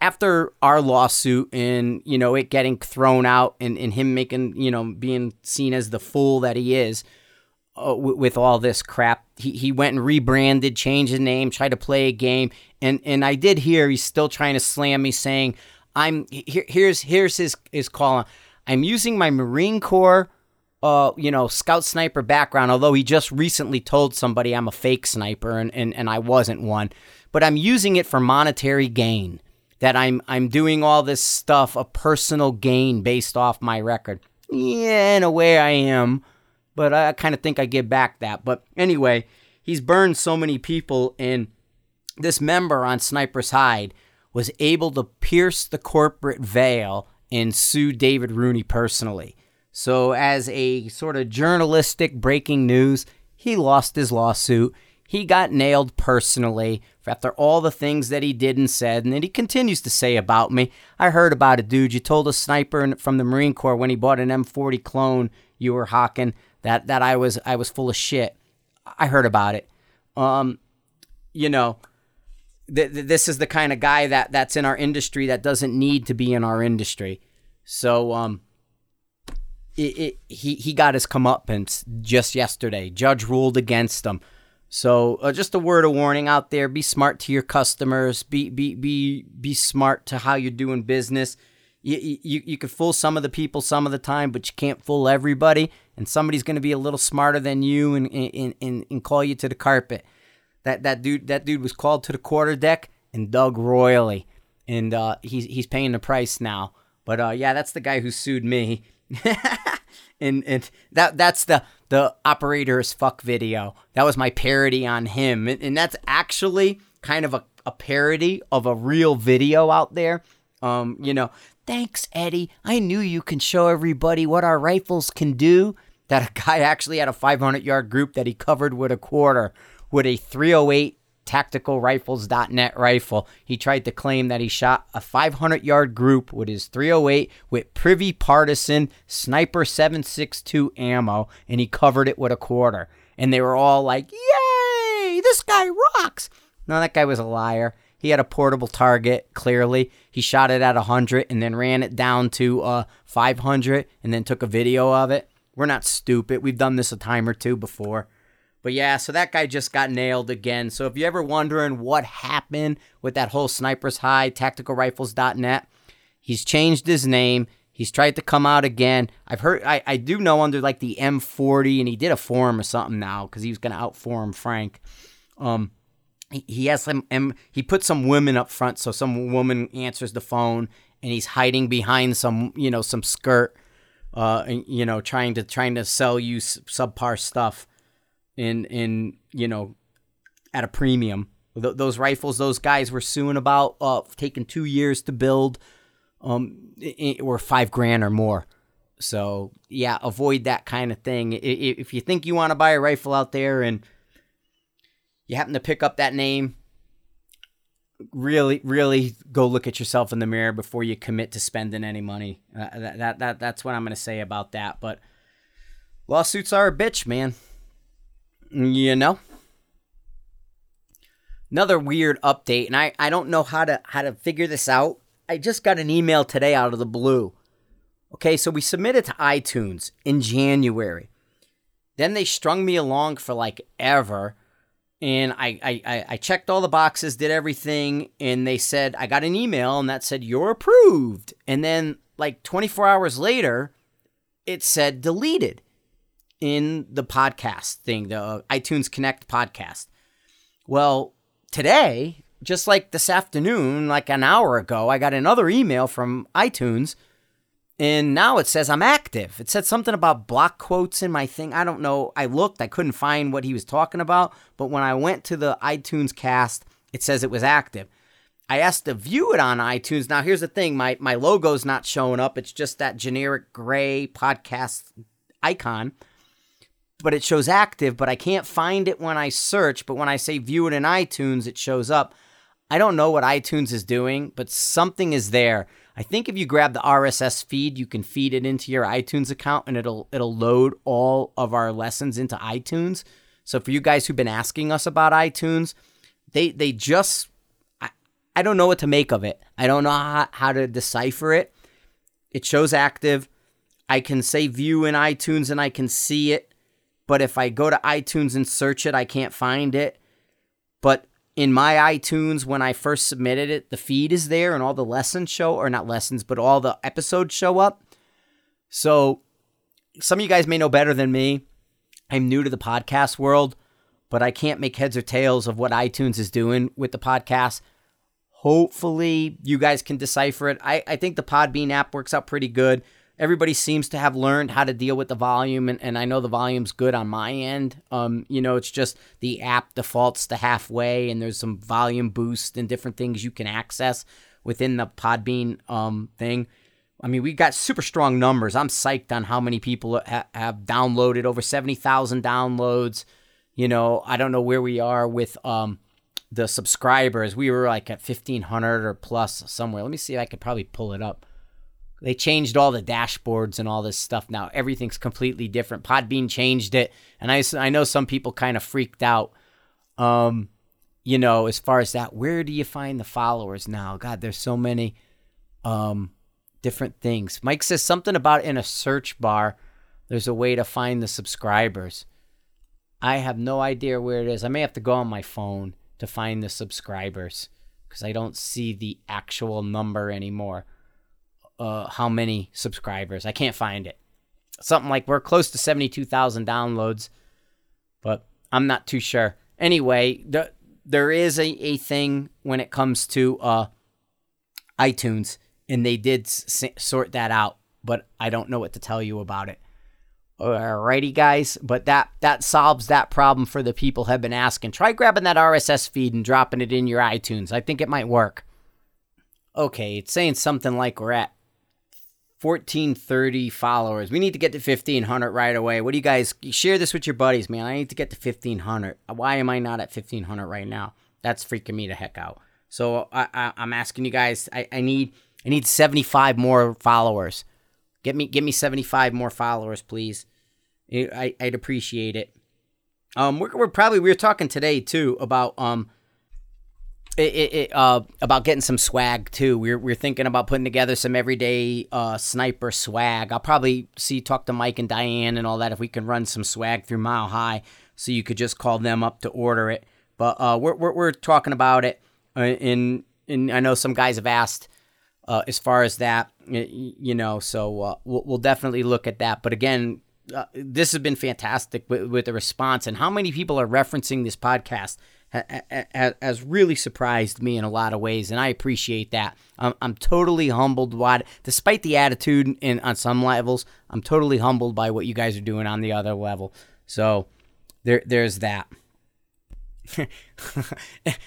after our lawsuit and, you know, it getting thrown out and, and him making, you know, being seen as the fool that he is, uh, with all this crap. He, he went and rebranded, changed his name, tried to play a game, and and I did hear he's still trying to slam me, saying I'm here. Here's here's his his call. I'm using my Marine Corps, uh, you know, scout sniper background. Although he just recently told somebody I'm a fake sniper and and, and I wasn't one, but I'm using it for monetary gain. That I'm I'm doing all this stuff a personal gain based off my record. Yeah, in a way I am but I kind of think I give back that. But anyway, he's burned so many people, and this member on Sniper's Hide was able to pierce the corporate veil and sue David Rooney personally. So, as a sort of journalistic breaking news, he lost his lawsuit. He got nailed personally after all the things that he did and said, and that he continues to say about me. I heard about it, dude. You told a sniper from the Marine Corps when he bought an M40 clone you were hawking that that I was I was full of shit. I heard about it. Um, you know, th- th- this is the kind of guy that that's in our industry that doesn't need to be in our industry. So um, it, it, he he got his comeuppance just yesterday. Judge ruled against him. So uh, just a word of warning out there: be smart to your customers. Be be be be smart to how you're doing business you, you, you can fool some of the people some of the time, but you can't fool everybody. And somebody's going to be a little smarter than you and, and, and, and call you to the carpet. That that dude that dude was called to the quarter deck and dug royally, and uh, he's he's paying the price now. But uh, yeah, that's the guy who sued me, <laughs> and and that that's the the operator's fuck video. That was my parody on him, and, and that's actually kind of a, a parody of a real video out there. Um, you know, Thanks, Eddie. I knew you can show everybody what our rifles can do. That a <laughs> guy actually had a 500 yard group that he covered with a quarter with a 308 tacticalrifles.net rifle. He tried to claim that he shot a 500 yard group with his 308 with Prvi Partizan Sniper 762 ammo, and he covered it with a quarter. And they were all like, Yay, this guy rocks. No, that guy was a liar. He had a portable target, clearly. He shot it at 100 and then ran it down to uh, 500 and then took a video of it. We're not stupid. We've done this a time or two before. But yeah, so that guy just got nailed again. So if you're ever wondering what happened with that whole Sniper's Hide, tacticalrifles.net, he's changed his name. He's tried to come out again. I've heard, I, I do know under like the M40, and he did a forum or something now because he was going to outforum Frank. Um, he has some and he put some women up front so some woman answers the phone and he's hiding behind some you know some skirt uh you know trying to trying to sell you subpar stuff in in you know at a premium. Th- those rifles those guys were suing about uh taking 2 years to build um or 5 grand or more. So yeah avoid that kind of thing. If you think you want to buy a rifle out there and you happen to pick up that name, really, really go look at yourself in the mirror before you commit to spending any money. Uh, that, that, that, that's what I'm going to say about that. But lawsuits are a bitch, man. You know? Another weird update, and I, I don't know how to how to figure this out. I just got an email today out of the blue. Okay, so we submitted to iTunes in January. Then they strung me along for like ever and I, I, I checked all the boxes, did everything, and they said I got an email and that said you're approved. And then like 24 hours later, it said deleted in the podcast thing, the iTunes Connect podcast. Well, today, just like this afternoon, like an hour ago, I got another email from iTunes and now it says I'm active. It said something about block quotes in my thing. I don't know. I looked, I couldn't find what he was talking about. But when I went to the iTunes cast, it says it was active. I asked to view it on iTunes. Now, here's the thing my, my logo's not showing up. It's just that generic gray podcast icon, but it shows active. But I can't find it when I search. But when I say view it in iTunes, it shows up. I don't know what iTunes is doing, but something is there. I think if you grab the RSS feed, you can feed it into your iTunes account and it'll it'll load all of our lessons into iTunes. So for you guys who've been asking us about iTunes, they they just I, I don't know what to make of it. I don't know how, how to decipher it. It shows active. I can say view in iTunes and I can see it, but if I go to iTunes and search it, I can't find it. But in my iTunes, when I first submitted it, the feed is there and all the lessons show, or not lessons, but all the episodes show up. So some of you guys may know better than me. I'm new to the podcast world, but I can't make heads or tails of what iTunes is doing with the podcast. Hopefully, you guys can decipher it. I, I think the Podbean app works out pretty good everybody seems to have learned how to deal with the volume and, and i know the volume's good on my end. Um, you know it's just the app defaults to halfway and there's some volume boost and different things you can access within the podbean um, thing. I mean we got super strong numbers. I'm psyched on how many people ha- have downloaded over 70000 downloads. You know i don't know where we are with um, the subscribers. We were like at 1500 or plus somewhere. Let me see if i could probably pull it up they changed all the dashboards and all this stuff now. Everything's completely different. Podbean changed it, and I I know some people kind of freaked out. Um, you know, as far as that, where do you find the followers now? God, there's so many um different things. Mike says something about in a search bar, there's a way to find the subscribers. I have no idea where it is. I may have to go on my phone to find the subscribers because I don't see the actual number anymore uh, how many subscribers. I can't find it. Something like we're close to 72,000 downloads, but I'm not too sure. Anyway, the, there is a, a thing when it comes to uh, iTunes, and they did s- sort that out, but I don't know what to tell you about it. Alrighty, guys, but that that solves that problem for the people have been asking. Try grabbing that RSS feed and dropping it in your iTunes. I think it might work. Okay, it's saying something like we're at 1430 followers. We need to get to 1500 right away. What do you guys share this with your buddies, man? I need to get to 1500. Why am I not at 1500 right now? That's freaking me the heck out. So I, am asking you guys. I, I need I need 75 more followers. Get me get me 75 more followers, please. I, I'd appreciate it. Um, we're, we're probably we were talking today too about um it, it, uh, about getting some swag too. We're, we're thinking about putting together some everyday uh, sniper swag. I'll probably see talk to Mike and Diane and all that if we can run some swag through Mile High, so you could just call them up to order it. But uh, we're, we're, we're talking about it. In uh, in I know some guys have asked uh, as far as that, you know. So uh, we'll, we'll definitely look at that. But again, this has been fantastic with, with the response and how many people are referencing this podcast has really surprised me in a lot of ways, and I appreciate that. I'm, I'm totally humbled by, despite the attitude in on some levels, I'm totally humbled by what you guys are doing on the other level. So there, there's that. <laughs>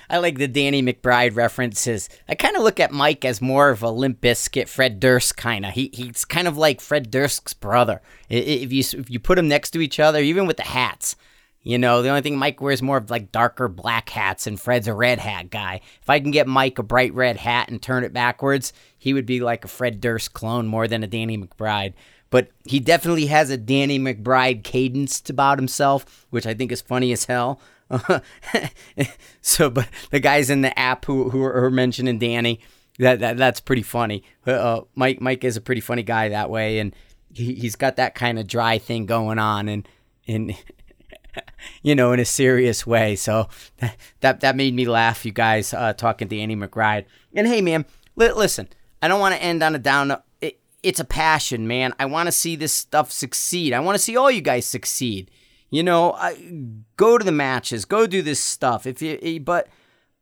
I like the Danny McBride references. I kind of look at Mike as more of a Limp Bizkit, Fred Durst kind of. He he's kind of like Fred Durst's brother. If you if you put them next to each other, even with the hats, you know, the only thing Mike wears more of like darker black hats, and Fred's a red hat guy. If I can get Mike a bright red hat and turn it backwards, he would be like a Fred Durst clone more than a Danny McBride. But he definitely has a Danny McBride cadence about himself, which I think is funny as hell. <laughs> so, but the guys in the app who who are mentioning Danny, that, that that's pretty funny. Uh, Mike Mike is a pretty funny guy that way, and he, he's got that kind of dry thing going on, and and <laughs> you know, in a serious way. So that that made me laugh, you guys, uh, talking to Annie McBride. And hey, man, li- listen, I don't want to end on a down. It, it's a passion, man. I want to see this stuff succeed. I want to see all you guys succeed. You know, I, go to the matches, go do this stuff. If you, eh, but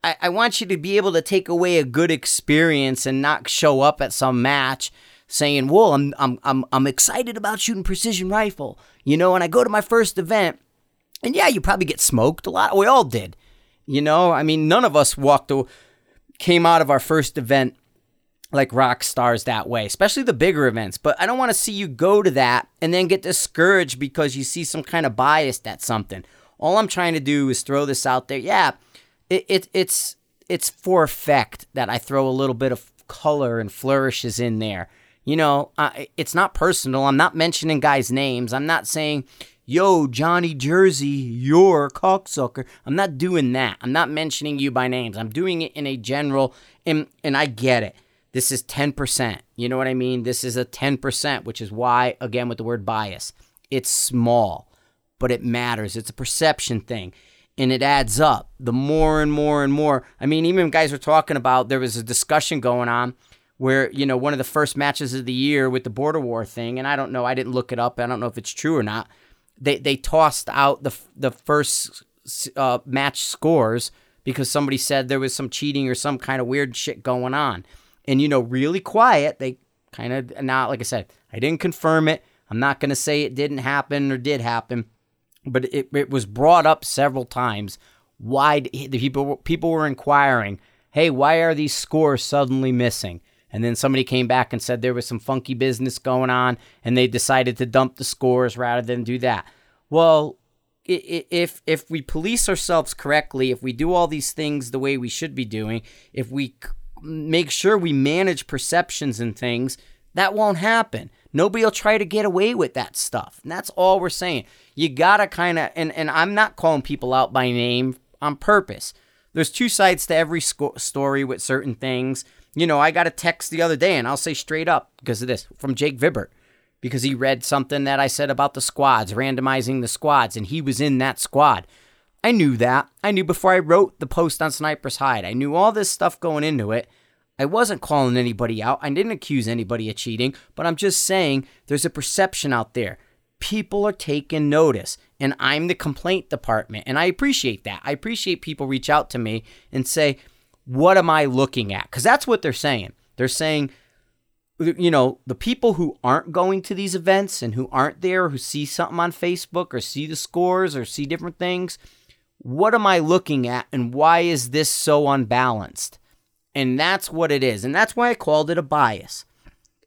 I, I want you to be able to take away a good experience and not show up at some match saying, "Well, I'm I'm I'm I'm excited about shooting precision rifle." You know, and I go to my first event and yeah, you probably get smoked a lot. We all did. You know, I mean, none of us walked came out of our first event like rock stars that way, especially the bigger events. But I don't want to see you go to that and then get discouraged because you see some kind of bias at something. All I'm trying to do is throw this out there. Yeah, it, it it's it's for effect that I throw a little bit of color and flourishes in there. You know, it's not personal. I'm not mentioning guys' names. I'm not saying, yo, Johnny Jersey, you're a cocksucker. I'm not doing that. I'm not mentioning you by names. I'm doing it in a general, and, and I get it. This is 10%. You know what I mean? This is a 10%, which is why, again, with the word bias, it's small, but it matters. It's a perception thing and it adds up. The more and more and more. I mean, even guys were talking about there was a discussion going on where, you know, one of the first matches of the year with the border war thing, and I don't know, I didn't look it up. I don't know if it's true or not. They they tossed out the the first uh, match scores because somebody said there was some cheating or some kind of weird shit going on. And you know, really quiet, they kind of not like I said, I didn't confirm it. I'm not going to say it didn't happen or did happen but it, it was brought up several times. Why the people people were inquiring, "Hey, why are these scores suddenly missing?" And then somebody came back and said there was some funky business going on, and they decided to dump the scores rather than do that. Well, if if we police ourselves correctly, if we do all these things the way we should be doing, if we make sure we manage perceptions and things, that won't happen. Nobody will try to get away with that stuff. And that's all we're saying. You gotta kind of, and, and I'm not calling people out by name on purpose. There's two sides to every sco- story with certain things. You know, I got a text the other day, and I'll say straight up because of this from Jake Vibert because he read something that I said about the squads, randomizing the squads, and he was in that squad. I knew that. I knew before I wrote the post on Sniper's Hide. I knew all this stuff going into it. I wasn't calling anybody out. I didn't accuse anybody of cheating, but I'm just saying there's a perception out there. People are taking notice, and I'm the complaint department, and I appreciate that. I appreciate people reach out to me and say, What am I looking at? Because that's what they're saying. They're saying, you know, the people who aren't going to these events and who aren't there, who see something on Facebook or see the scores or see different things, what am I looking at and why is this so unbalanced? And that's what it is. And that's why I called it a bias.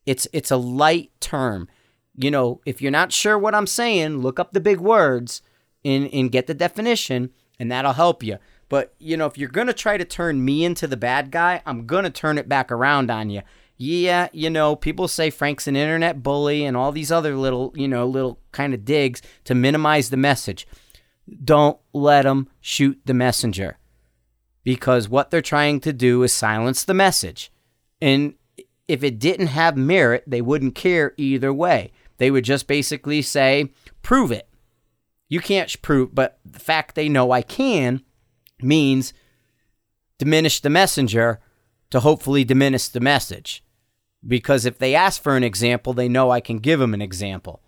It's it's a light term. You know, if you're not sure what I'm saying, look up the big words and, and get the definition, and that'll help you. But, you know, if you're going to try to turn me into the bad guy, I'm going to turn it back around on you. Yeah, you know, people say Frank's an internet bully and all these other little, you know, little kind of digs to minimize the message. Don't let them shoot the messenger because what they're trying to do is silence the message. And if it didn't have merit, they wouldn't care either way. They would just basically say, prove it. You can't prove, but the fact they know I can means diminish the messenger to hopefully diminish the message. Because if they ask for an example, they know I can give them an example.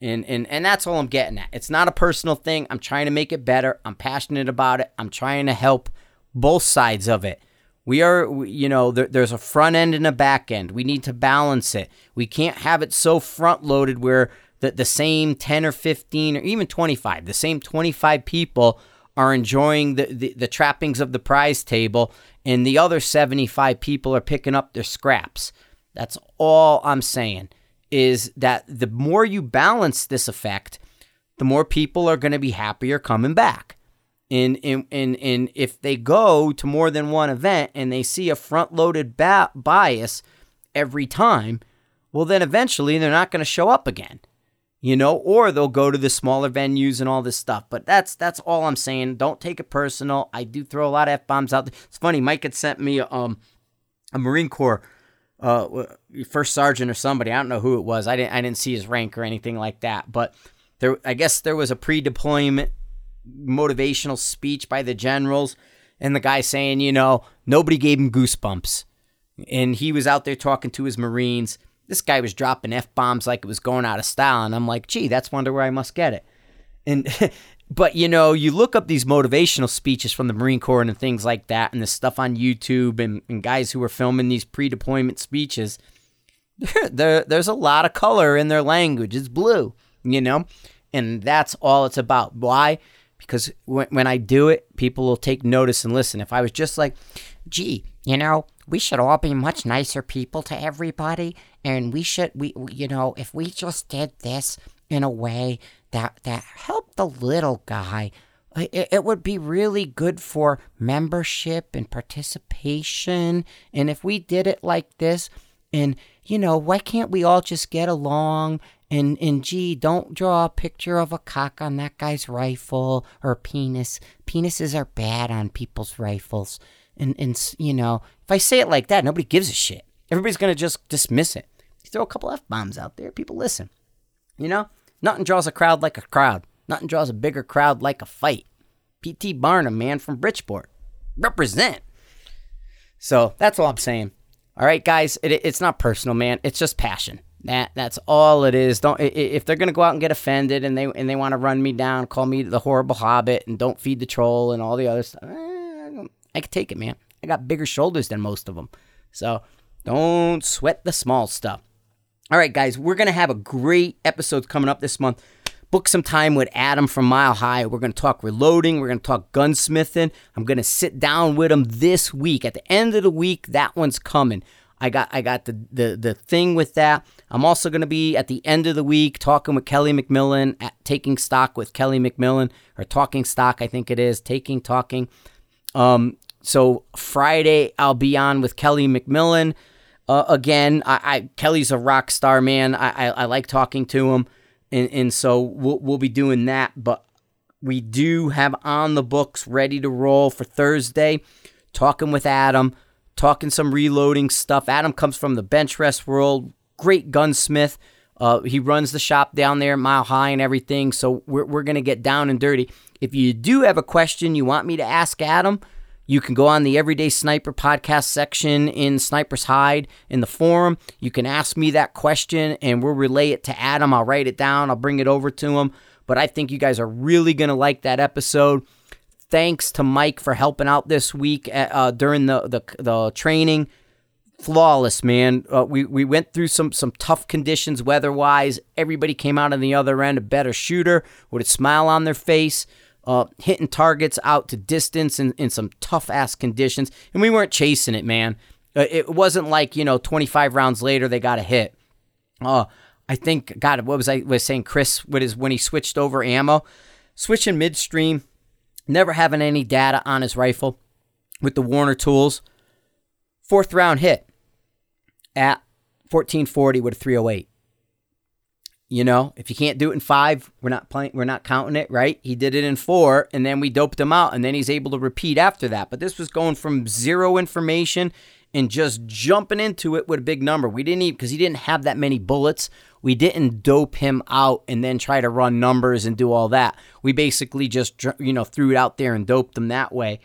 And, and and that's all I'm getting at. It's not a personal thing. I'm trying to make it better. I'm passionate about it. I'm trying to help both sides of it. We are, you know, there, there's a front end and a back end. We need to balance it. We can't have it so front loaded where the, the same 10 or 15 or even 25, the same 25 people are enjoying the, the, the trappings of the prize table and the other 75 people are picking up their scraps. That's all I'm saying is that the more you balance this effect, the more people are going to be happier coming back. And, and, and, and if they go to more than one event and they see a front loaded ba- bias every time, well, then eventually they're not going to show up again, you know, or they'll go to the smaller venues and all this stuff. But that's that's all I'm saying. Don't take it personal. I do throw a lot of f bombs out. There. It's funny. Mike had sent me um a Marine Corps uh first sergeant or somebody. I don't know who it was. I didn't I didn't see his rank or anything like that. But there, I guess there was a pre-deployment motivational speech by the generals and the guy saying, you know, nobody gave him goosebumps. And he was out there talking to his Marines. This guy was dropping F bombs like it was going out of style. And I'm like, gee, that's wonder where I must get it. And, <laughs> but you know, you look up these motivational speeches from the Marine Corps and things like that, and the stuff on YouTube and, and guys who are filming these pre deployment speeches. <laughs> There, there's a lot of color in their language. It's blue, you know? And that's all it's about. Why? because when, when I do it, people will take notice and listen. If I was just like, gee, you know, we should all be much nicer people to everybody, and we should, we, you know, if we just did this in a way that that helped the little guy it, it would be really good for membership and participation. And if we did it like this, and you know, why can't we all just get along? And and gee, don't draw a picture of a cock on that guy's rifle or penis. Penises are bad on people's rifles. And and you know, if I say it like that, nobody gives a shit. Everybody's gonna just dismiss it. You throw a couple f bombs out there, people listen. You know, nothing draws a crowd like a crowd. Nothing draws a bigger crowd like a fight. P.T. Barnum, man from Bridgeport. Represent. So that's all I'm saying. All right, guys, it, it's not personal, man. It's just passion. That that's all it is. Don't if they're gonna go out and get offended and they and they want to run me down, call me the horrible hobbit, and don't feed the troll and all the other stuff. Eh, I can take it, man. I got bigger shoulders than most of them, so don't sweat the small stuff. All right, guys, we're gonna have a great episode coming up this month book some time with Adam from Mile High. We're going to talk reloading. We're going to talk gunsmithing. I'm going to sit down with him this week. At the end of the week, that one's coming. I got I got the the the thing with that. I'm also going to be at the end of the week talking with Kelly McMillan at taking stock with Kelly McMillan or talking stock I think it is taking talking. Um, so Friday I'll be on with Kelly McMillan. Uh, again, I, I, Kelly's a rock star man. I, I, I like talking to him and and so we'll we'll be doing that. But we do have on the books ready to roll for Thursday. Talking with Adam, talking some reloading stuff. Adam comes from the bench rest world, great gunsmith. Uh, he runs the shop down there, Mile High, and everything. So we're we're gonna get down and dirty. If you do have a question you want me to ask Adam, you can go on the Everyday Sniper podcast section in Sniper's Hide in the forum. You can ask me that question and we'll relay it to Adam. I'll write it down, I'll bring it over to him. But I think you guys are really going to like that episode. Thanks to Mike for helping out this week at, uh, during the, the, the training. Flawless, man. Uh, we, we went through some, some tough conditions weather wise. Everybody came out on the other end a better shooter with a smile on their face uh, hitting targets out to distance in, in some tough ass conditions. And we weren't chasing it, man. Uh, it wasn't like, you know, 25 rounds later they got a hit. Uh, I think, God, what was I was saying? Chris, what is when he switched over ammo, switching midstream, never having any data on his rifle with the Warner tools. Fourth round hit at 1440 with a 308. You know, if you can't do it in five, we're not playing. We're not counting it, right? He did it in four, and then we doped him out, and then he's able to repeat after that. But this was going from zero information and just jumping into it with a big number. We didn't even because he didn't have that many bullets. We didn't dope him out and then try to run numbers and do all that. We basically just you know threw it out there and doped him that way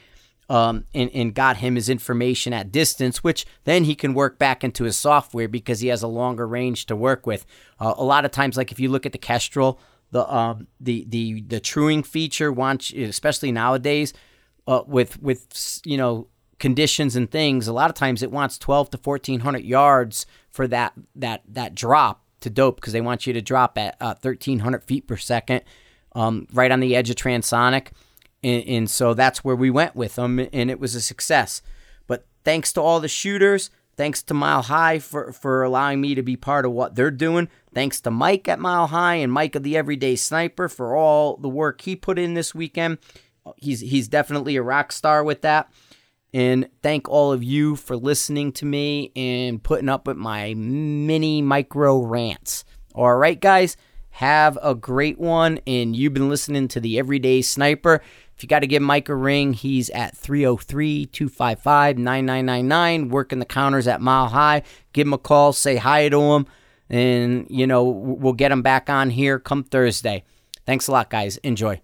um, and, and got him his information at distance, which then he can work back into his software because he has a longer range to work with. Uh, a lot of times, like if you look at the Kestrel, the um, the the the truing feature wants, especially nowadays, uh, with with you know conditions and things. A lot of times, it wants twelve to fourteen hundred yards for that that that drop to dope because they want you to drop at uh, thirteen hundred feet per second, um, right on the edge of transonic. And, and so that's where we went with them, and it was a success. But thanks to all the shooters, thanks to Mile High for, for allowing me to be part of what they're doing. Thanks to Mike at Mile High and Mike of the Everyday Sniper for all the work he put in this weekend. He's he's definitely a rock star with that. And thank all of you for listening to me and putting up with my mini micro rants. All right, guys, have a great one. And you've been listening to the Everyday Sniper. If you got to give Mike a ring, he's at 303 255 9999, working the counters at Mile High. Give him a call, say hi to him, and, you know, we'll get him back on here come Thursday. Thanks a lot, guys. Enjoy.